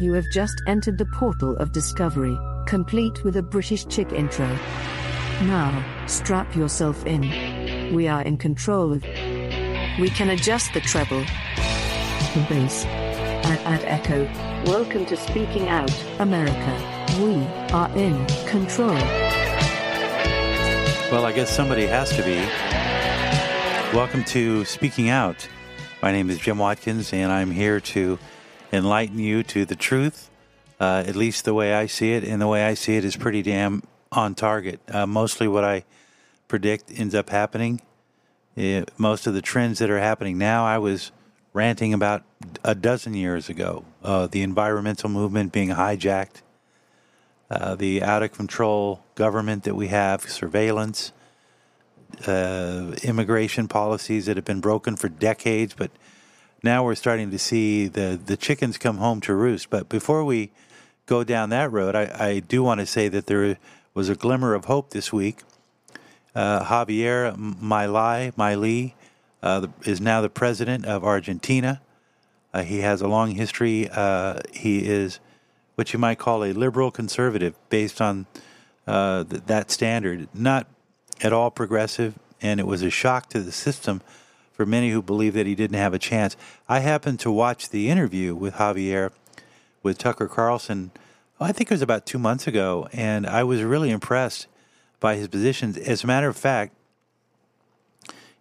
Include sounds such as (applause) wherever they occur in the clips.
You have just entered the portal of discovery, complete with a British chick intro. Now, strap yourself in. We are in control of. We can adjust the treble, the bass, and add echo. Welcome to Speaking Out, America. We are in control. Well, I guess somebody has to be. Welcome to Speaking Out. My name is Jim Watkins, and I'm here to enlighten you to the truth, uh, at least the way I see it. And the way I see it is pretty damn on target. Uh, mostly what I predict ends up happening. Uh, most of the trends that are happening now, I was ranting about a dozen years ago. Uh, the environmental movement being hijacked, uh, the out of control government that we have, surveillance, uh, immigration policies that have been broken for decades, but now we're starting to see the, the chickens come home to roost. But before we go down that road, I, I do want to say that there was a glimmer of hope this week. Uh, Javier Milei, uh, is now the president of Argentina. Uh, he has a long history. Uh, he is what you might call a liberal conservative based on uh, th- that standard, not at all progressive, and it was a shock to the system for many who believe that he didn't have a chance. I happened to watch the interview with Javier with Tucker Carlson, I think it was about two months ago, and I was really impressed by his positions. As a matter of fact,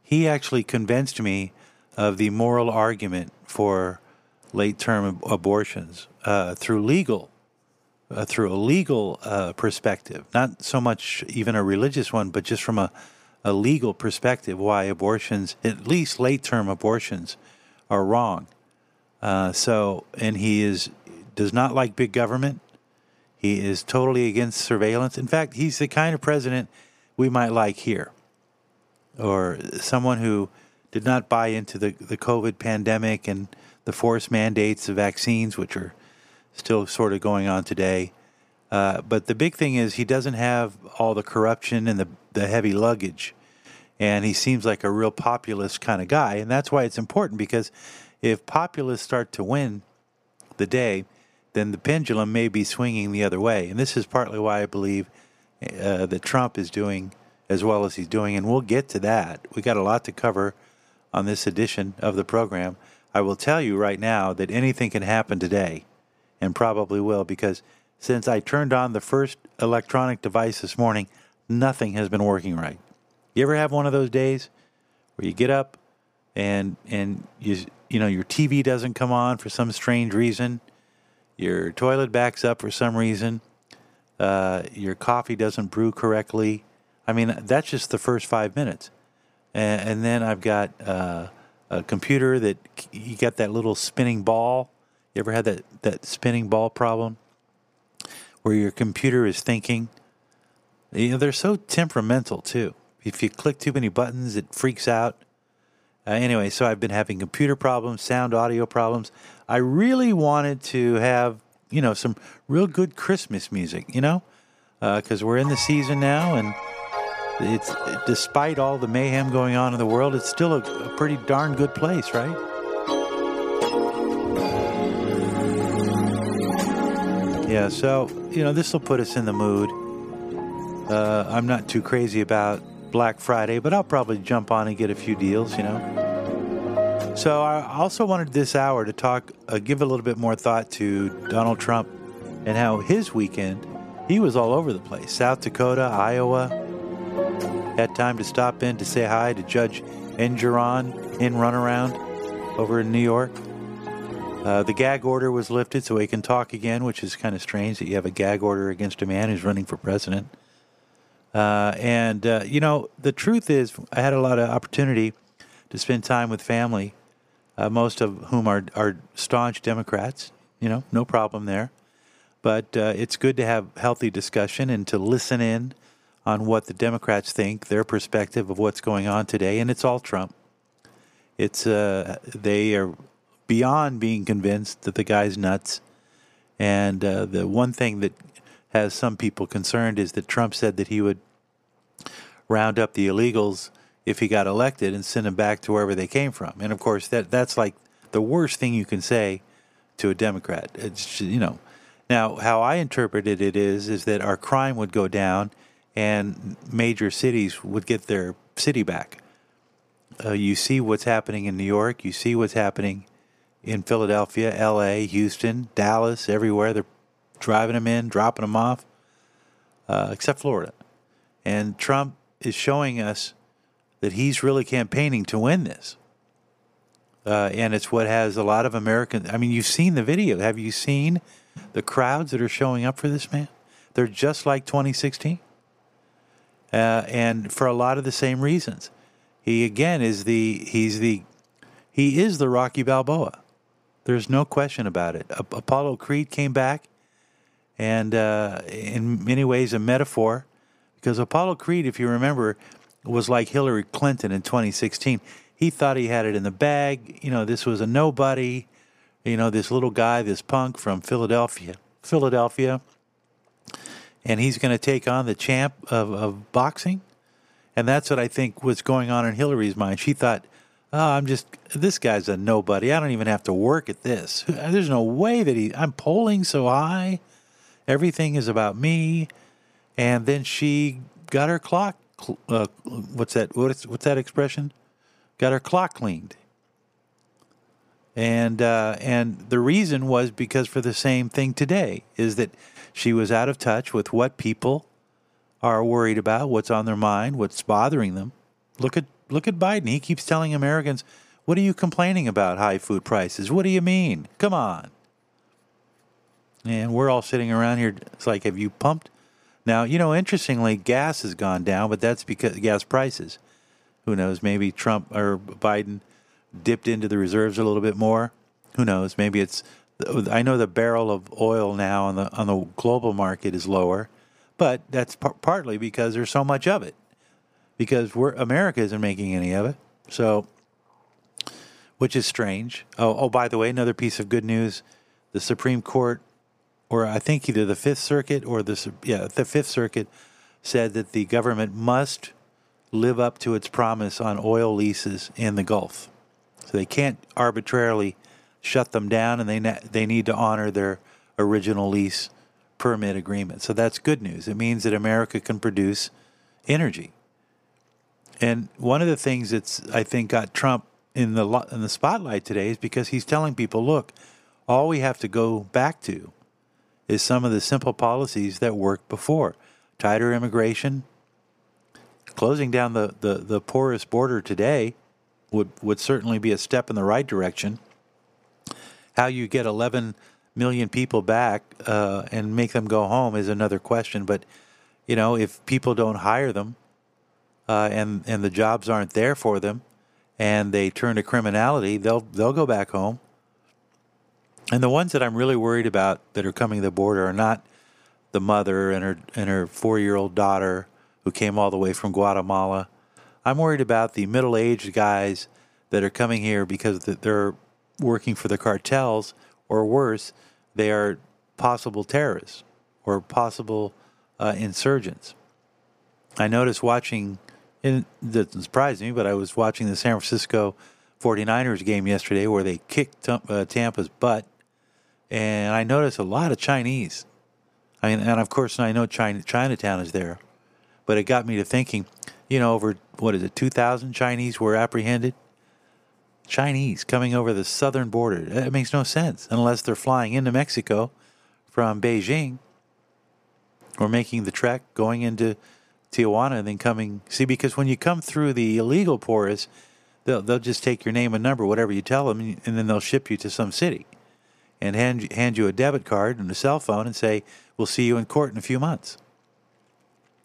he actually convinced me of the moral argument for late term abortions uh, through legal. Uh, through a legal uh, perspective, not so much even a religious one, but just from a a legal perspective why abortions, at least late term abortions, are wrong. Uh, so, and he is does not like big government. He is totally against surveillance. In fact, he's the kind of president we might like here, or someone who did not buy into the, the COVID pandemic and the forced mandates of vaccines, which are still sort of going on today. Uh, but the big thing is he doesn't have all the corruption and the, the heavy luggage. And he seems like a real populist kind of guy. And that's why it's important because if populists start to win the day, then the pendulum may be swinging the other way. And this is partly why I believe uh, that Trump is doing as well as he's doing. And we'll get to that. We got a lot to cover on this edition of the program. I will tell you right now that anything can happen today and probably will because since I turned on the first electronic device this morning, nothing has been working right. You ever have one of those days where you get up and and you you know your TV doesn't come on for some strange reason, your toilet backs up for some reason, uh, your coffee doesn't brew correctly. I mean that's just the first five minutes, and, and then I've got uh, a computer that you got that little spinning ball. You ever had that that spinning ball problem? where your computer is thinking. You know, they're so temperamental too. If you click too many buttons, it freaks out. Uh, anyway, so I've been having computer problems, sound audio problems. I really wanted to have, you know, some real good Christmas music, you know, because uh, we're in the season now, and it's despite all the mayhem going on in the world, it's still a, a pretty darn good place, right? Yeah, so, you know, this will put us in the mood. Uh, I'm not too crazy about Black Friday, but I'll probably jump on and get a few deals, you know. So I also wanted this hour to talk, uh, give a little bit more thought to Donald Trump and how his weekend, he was all over the place. South Dakota, Iowa. Had time to stop in to say hi to Judge Engoron in Runaround over in New York. Uh, the gag order was lifted so he can talk again, which is kind of strange that you have a gag order against a man who's running for president. Uh, and, uh, you know, the truth is, I had a lot of opportunity to spend time with family, uh, most of whom are, are staunch Democrats. You know, no problem there. But uh, it's good to have healthy discussion and to listen in on what the Democrats think, their perspective of what's going on today. And it's all Trump. It's uh, they are beyond being convinced that the guy's nuts. And uh, the one thing that has some people concerned is that Trump said that he would round up the illegals if he got elected and send them back to wherever they came from. And of course, that that's like the worst thing you can say to a Democrat. It's you know. Now, how I interpreted it is is that our crime would go down, and major cities would get their city back. Uh, you see what's happening in New York. You see what's happening in Philadelphia, L.A., Houston, Dallas, everywhere. They're driving them in, dropping them off, uh, except Florida. And Trump is showing us that he's really campaigning to win this. Uh, and it's what has a lot of Americans. I mean, you've seen the video. Have you seen the crowds that are showing up for this man? They're just like 2016. Uh, and for a lot of the same reasons. He again is the he's the he is the Rocky Balboa. There's no question about it. Apollo Creed came back, and uh, in many ways a metaphor, because Apollo Creed, if you remember, was like Hillary Clinton in 2016. He thought he had it in the bag. You know, this was a nobody. You know, this little guy, this punk from Philadelphia, Philadelphia, and he's going to take on the champ of, of boxing. And that's what I think was going on in Hillary's mind. She thought, oh, I'm just, this guy's a nobody. I don't even have to work at this. There's no way that he, I'm polling so high. Everything is about me. And then she got her clock, uh, what's that, what's, what's that expression? got her clock cleaned. And uh, and the reason was because for the same thing today is that she was out of touch with what people are worried about, what's on their mind, what's bothering them. Look at look at Biden. He keeps telling Americans, "What are you complaining about? High food prices? What do you mean? Come on." And we're all sitting around here. It's like, have you pumped? Now, you know, interestingly, gas has gone down, but that's because gas prices. Who knows? Maybe Trump or Biden dipped into the reserves a little bit more. Who knows? Maybe it's. I know the barrel of oil now on the on the global market is lower, but that's par- partly because there's so much of it. Because we're America isn't making any of it, so which is strange. Oh, oh, by the way, another piece of good news: the Supreme Court, or I think either the Fifth Circuit or the yeah the Fifth Circuit, said that the government must live up to its promise on oil leases in the Gulf. So they can't arbitrarily shut them down, and they they need to honor their original lease permit agreement. So that's good news. It means that America can produce energy. And one of the things that's I think got Trump in the in the spotlight today is because he's telling people, look, all we have to go back to is some of the simple policies that worked before: tighter immigration, closing down the, the, the porous border today would, would certainly be a step in the right direction. How you get 11 million people back uh, and make them go home is another question. But, you know, if people don't hire them uh, and, and the jobs aren't there for them and they turn to criminality, they'll, they'll go back home. And the ones that I'm really worried about that are coming to the border are not the mother and her and her four year old daughter who came all the way from Guatemala. I'm worried about the middle aged guys that are coming here because they're working for the cartels, or worse, they are possible terrorists or possible uh, insurgents. I noticed watching, it doesn't surprise me, but I was watching the San Francisco 49ers game yesterday where they kicked uh, Tampa's butt, and I noticed a lot of Chinese. I mean, and of course, I know China, Chinatown is there. But it got me to thinking, you know, over what is it, 2,000 Chinese were apprehended? Chinese coming over the southern border. It makes no sense unless they're flying into Mexico from Beijing or making the trek going into Tijuana and then coming. See, because when you come through the illegal porous, they'll, they'll just take your name and number, whatever you tell them, and then they'll ship you to some city and hand, hand you a debit card and a cell phone and say, We'll see you in court in a few months.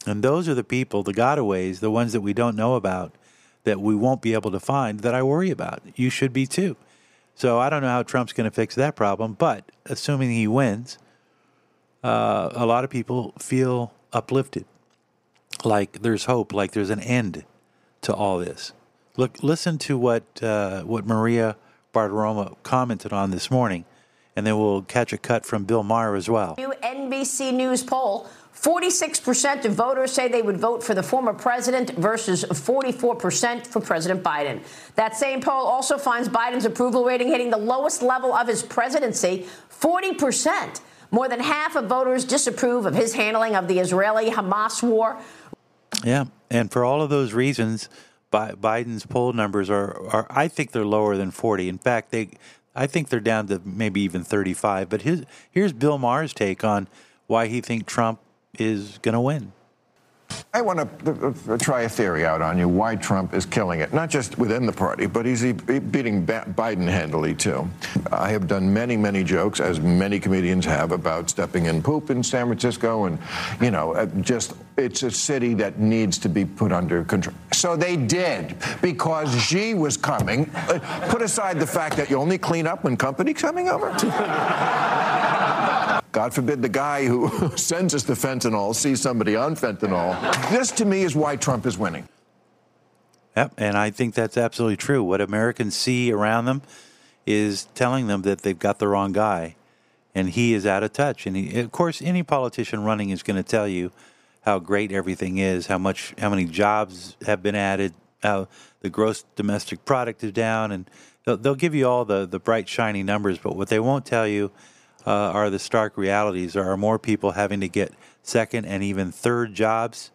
And those are the people, the gotaways, the ones that we don't know about, that we won't be able to find, that I worry about. You should be too. So I don't know how Trump's going to fix that problem, but assuming he wins, uh, a lot of people feel uplifted, like there's hope, like there's an end to all this. Look, listen to what uh, what Maria Bartiromo commented on this morning, and then we'll catch a cut from Bill Maher as well. New NBC News poll 46% of voters say they would vote for the former president versus 44% for President Biden. That same poll also finds Biden's approval rating hitting the lowest level of his presidency, 40%. More than half of voters disapprove of his handling of the Israeli Hamas war. Yeah, and for all of those reasons, Biden's poll numbers are, are I think they're lower than 40. In fact, they I think they're down to maybe even 35. But his, here's Bill Maher's take on why he thinks Trump is going to win. I want to uh, uh, try a theory out on you why Trump is killing it, not just within the party, but he's beating Biden handily too. I have done many, many jokes, as many comedians have, about stepping in poop in San Francisco, and you know, uh, just it's a city that needs to be put under control. So they did because Xi was coming. Put aside the fact that you only clean up when company's coming over. (laughs) God forbid the guy who (laughs) sends us the fentanyl sees somebody on fentanyl. This to me is why Trump is winning. Yep, and I think that's absolutely true. What Americans see around them is telling them that they've got the wrong guy, and he is out of touch. And he, of course, any politician running is going to tell you how great everything is, how much, how many jobs have been added, how the gross domestic product is down, and they'll, they'll give you all the the bright, shiny numbers. But what they won't tell you uh, are the stark realities. There are more people having to get second and even third jobs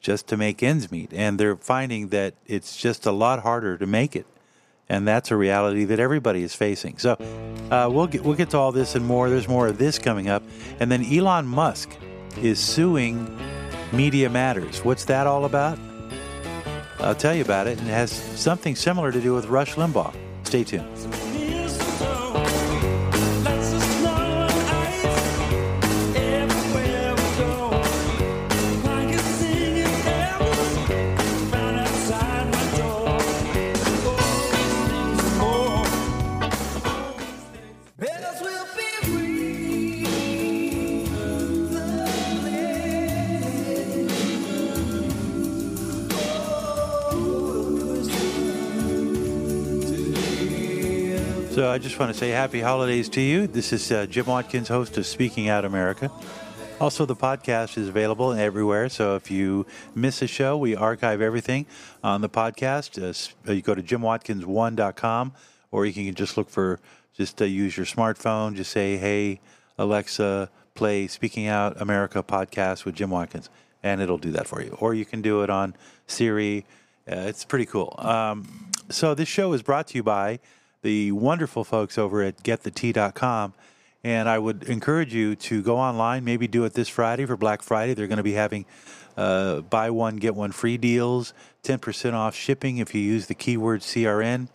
just to make ends meet. And they're finding that it's just a lot harder to make it. And that's a reality that everybody is facing. So uh, we'll, get, we'll get to all this and more. There's more of this coming up. And then Elon Musk is suing Media Matters. What's that all about? I'll tell you about it. And it has something similar to do with Rush Limbaugh. Stay tuned. I just want to say happy holidays to you. This is uh, Jim Watkins, host of Speaking Out America. Also, the podcast is available everywhere. So if you miss a show, we archive everything on the podcast. Uh, you go to jimwatkins1.com or you can just look for, just uh, use your smartphone. Just say, hey, Alexa, play Speaking Out America podcast with Jim Watkins, and it'll do that for you. Or you can do it on Siri. Uh, it's pretty cool. Um, so this show is brought to you by the wonderful folks over at getthetea.com. And I would encourage you to go online, maybe do it this Friday for Black Friday. They're going to be having uh, buy one, get one free deals, 10% off shipping if you use the keyword CRN.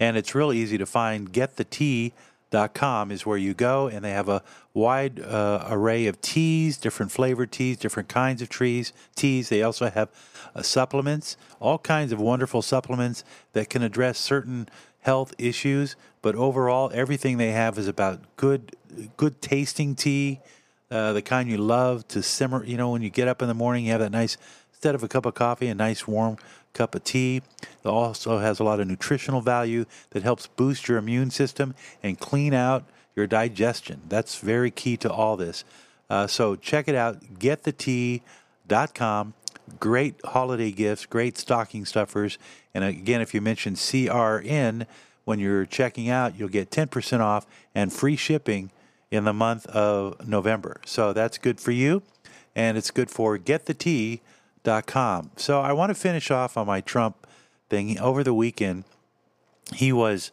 And it's real easy to find. GetTheTea.com is where you go, and they have a wide uh, array of teas, different flavored teas, different kinds of trees, teas. They also have uh, supplements, all kinds of wonderful supplements that can address certain health issues, but overall, everything they have is about good, good tasting tea, uh, the kind you love to simmer. You know, when you get up in the morning, you have that nice, instead of a cup of coffee, a nice warm cup of tea. It also has a lot of nutritional value that helps boost your immune system and clean out your digestion. That's very key to all this. Uh, so check it out, getthetea.com. Great holiday gifts, great stocking stuffers. And again, if you mention CRN when you're checking out, you'll get 10% off and free shipping in the month of November. So that's good for you. And it's good for getthetea.com. So I want to finish off on my Trump thing. Over the weekend, he was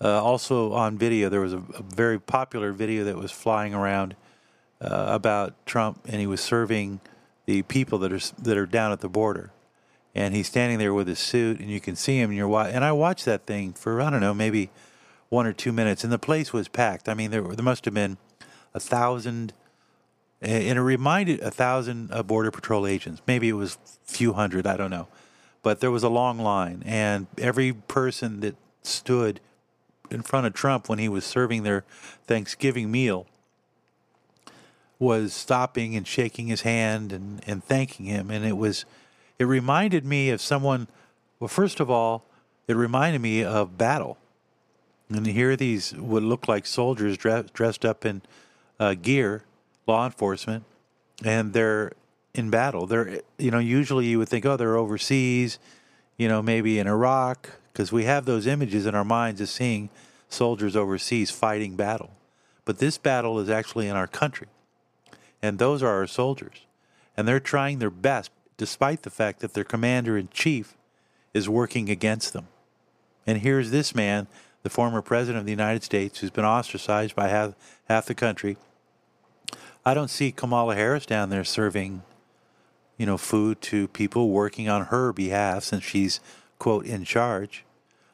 uh, also on video. There was a, a, very popular video that was flying around uh, about Trump, and he was serving the people that are that are down at the border, and he's standing there with his suit, and you can see him. And you're and I watched that thing for I don't know maybe one or two minutes, and the place was packed. I mean, there there must have been a thousand, and it reminded a thousand uh, border patrol agents. Maybe it was a few hundred. I don't know, but there was a long line, and every person that stood in front of Trump when he was serving their Thanksgiving meal was stopping and shaking his hand and, and thanking him. And it was, it reminded me of someone, well, first of all, it reminded me of battle. And here these would look like soldiers dress, dressed up in uh, gear, law enforcement, and they're in battle. They're, you know, usually you would think, oh, they're overseas, you know, maybe in Iraq, because we have those images in our minds of seeing soldiers overseas fighting battle. But this battle is actually in our country, and those are our soldiers, and they're trying their best, despite the fact that their commander in chief is working against them. And here's this man, the former president of the United States, who's been ostracized by half, half the country. I don't see Kamala Harris down there serving, you know, food to people working on her behalf since she's, quote, in charge.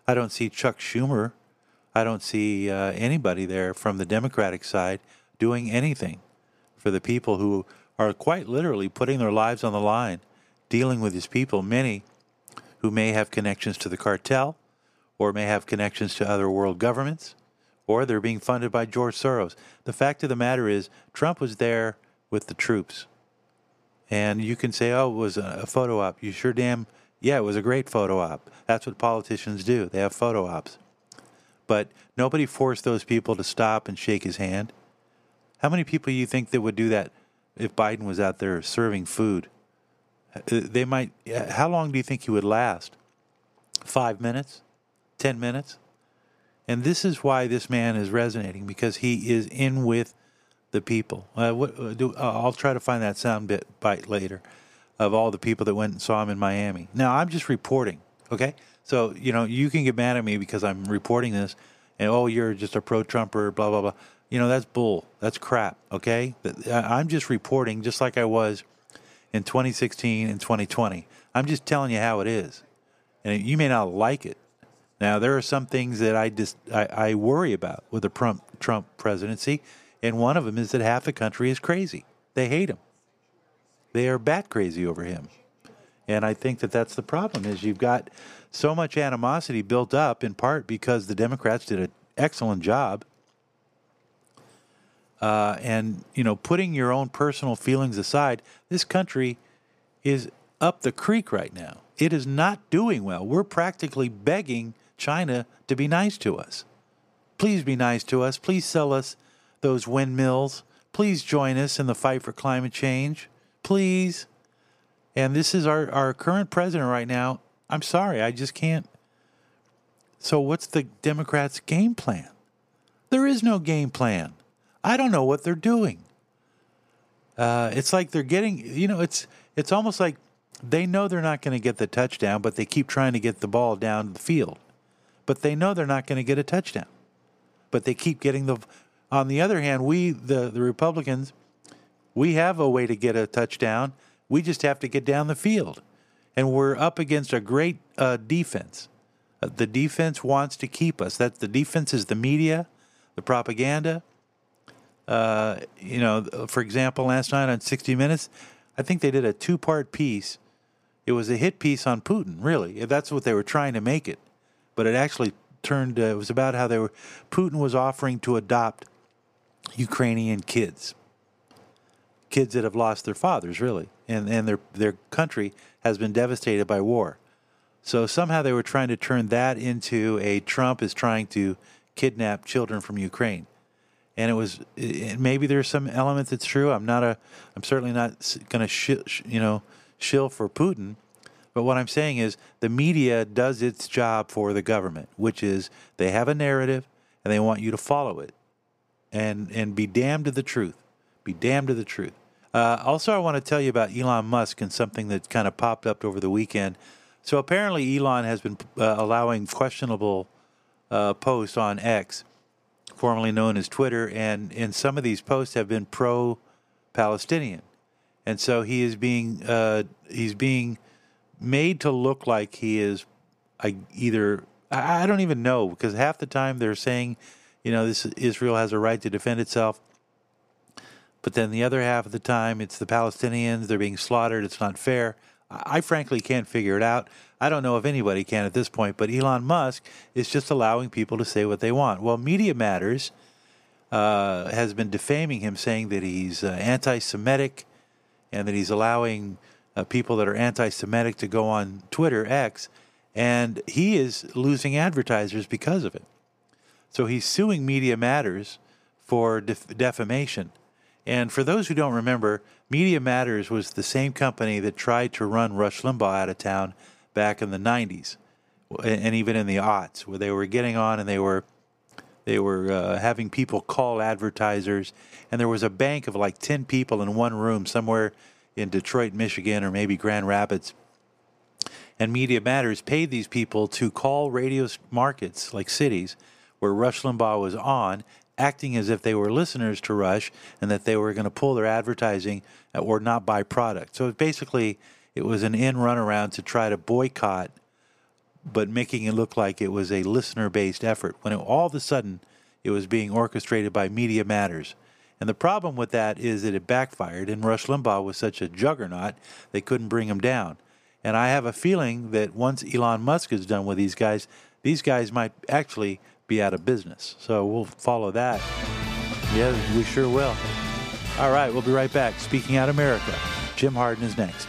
I don't see Chuck Schumer. I don't see uh, anybody there from the Democratic side doing anything for the people who are quite literally putting their lives on the line, dealing with these people, many who may have connections to the cartel or may have connections to other world governments, or they're being funded by George Soros. The fact of the matter is, Trump was there with the troops. And you can say, oh, it was a photo op. You sure damn, yeah, it was a great photo op. That's what politicians do, they have photo ops. But nobody forced those people to stop and shake his hand. How many people do you think that would do that if Biden was out there serving food? Uh, they might, how long do you think he would last? Five minutes? 10 minutes. And this is why this man is resonating because he is in with the people. Uh, what, uh, do, uh, I'll try to find that sound bit bite later of all the people that went and saw him in Miami. Now, I'm just reporting, okay? So, you know, you can get mad at me because I'm reporting this and, oh, you're just a pro Trumper, blah, blah, blah. You know, that's bull. That's crap, okay? I'm just reporting just like I was in 2016 and 2020. I'm just telling you how it is. And you may not like it, now, there are some things that I just I, I worry about with the Trump Trump presidency, and one of them is that half the country is crazy. They hate him. They are bat crazy over him, and I think that that's the problem. Is you've got so much animosity built up in part because the Democrats did an excellent job. Uh, and you know, putting your own personal feelings aside, this country is up the creek right now. It is not doing well. We're practically begging China to be nice to us. Please be nice to us. Please sell us those windmills. Please join us in the fight for climate change. Please. And this is our, our current president right now. I'm sorry, I just can't. So, what's the Democrats' game plan? There is no game plan. I don't know what they're doing. Uh, it's like they're getting, you know, it's it's almost like they know they're not going to get the touchdown, but they keep trying to get the ball down the field but they know they're not going to get a touchdown. But they keep getting the. On the other hand, we, the, the Republicans, we have a way to get a touchdown. We just have to get down the field. And we're up against a great uh, defense. Uh, the defense wants to keep us. That the defense is the media, the propaganda. Uh, you know, for example, last night on 60 Minutes, I think they did a two part piece. It was a hit piece on Putin, really. That's what they were trying to make it but it actually turned. Uh, it was about how they were. Putin was offering to adopt Ukrainian kids, kids that have lost their fathers, really, and and their their country has been devastated by war. So somehow they were trying to turn that into a Trump is trying to kidnap children from Ukraine. And it was maybe there's some element that's true. I'm not a I'm certainly not going to sh- you know shill for Putin, but what I'm saying is the media does its job for the government, which is they have a narrative and they want you to follow it and, and be damned to the truth. Be damned to the truth. Uh, also, I want to tell you about Elon Musk and something that kind of popped up over the weekend. So apparently, Elon has been uh, allowing questionable uh, posts on X, formerly known as Twitter, and, and some of these posts have been pro-Palestinian, and so he is being uh, he's being made to look like he is I, either I don't even know because half the time they're saying, you know, this Israel has a right to defend itself, but then the other half of the time it's the Palestinians they're being slaughtered. It's not fair. I, frankly can't figure it out. I don't know if anybody can at this point, but Elon Musk is just allowing people to say what they want. Well, Media Matters uh, has been defaming him, saying that he's uh, anti-Semitic and that he's allowing uh, people that are anti-Semitic to go on Twitter X, and he is losing advertisers because of it. So he's suing Media Matters for def- defamation, And for those who don't remember, Media Matters was the same company that tried to run Rush Limbaugh out of town back in the 90s and even in the aughts, where they were getting on and they were they were uh, having people call advertisers, and there was a bank of like 10 people in one room somewhere in Detroit, Michigan, or maybe Grand Rapids. And Media Matters paid these people to call radio markets, like cities, where Rush Limbaugh was on, acting as if they were listeners to Rush and that they were going to pull their advertising uh, or not buy product. So basically, it was an in run around to try to boycott but making it look like it was a listener based effort when it, all of a sudden it was being orchestrated by Media Matters. And the problem with that is that it backfired, and Rush Limbaugh was such a juggernaut, they couldn't bring him down. And I have a feeling that once Elon Musk is done with these guys, these guys might actually be out of business. So we'll follow that. Yeah, we sure will. All right, we'll be right back. Speaking Out America, Jim Harden is next.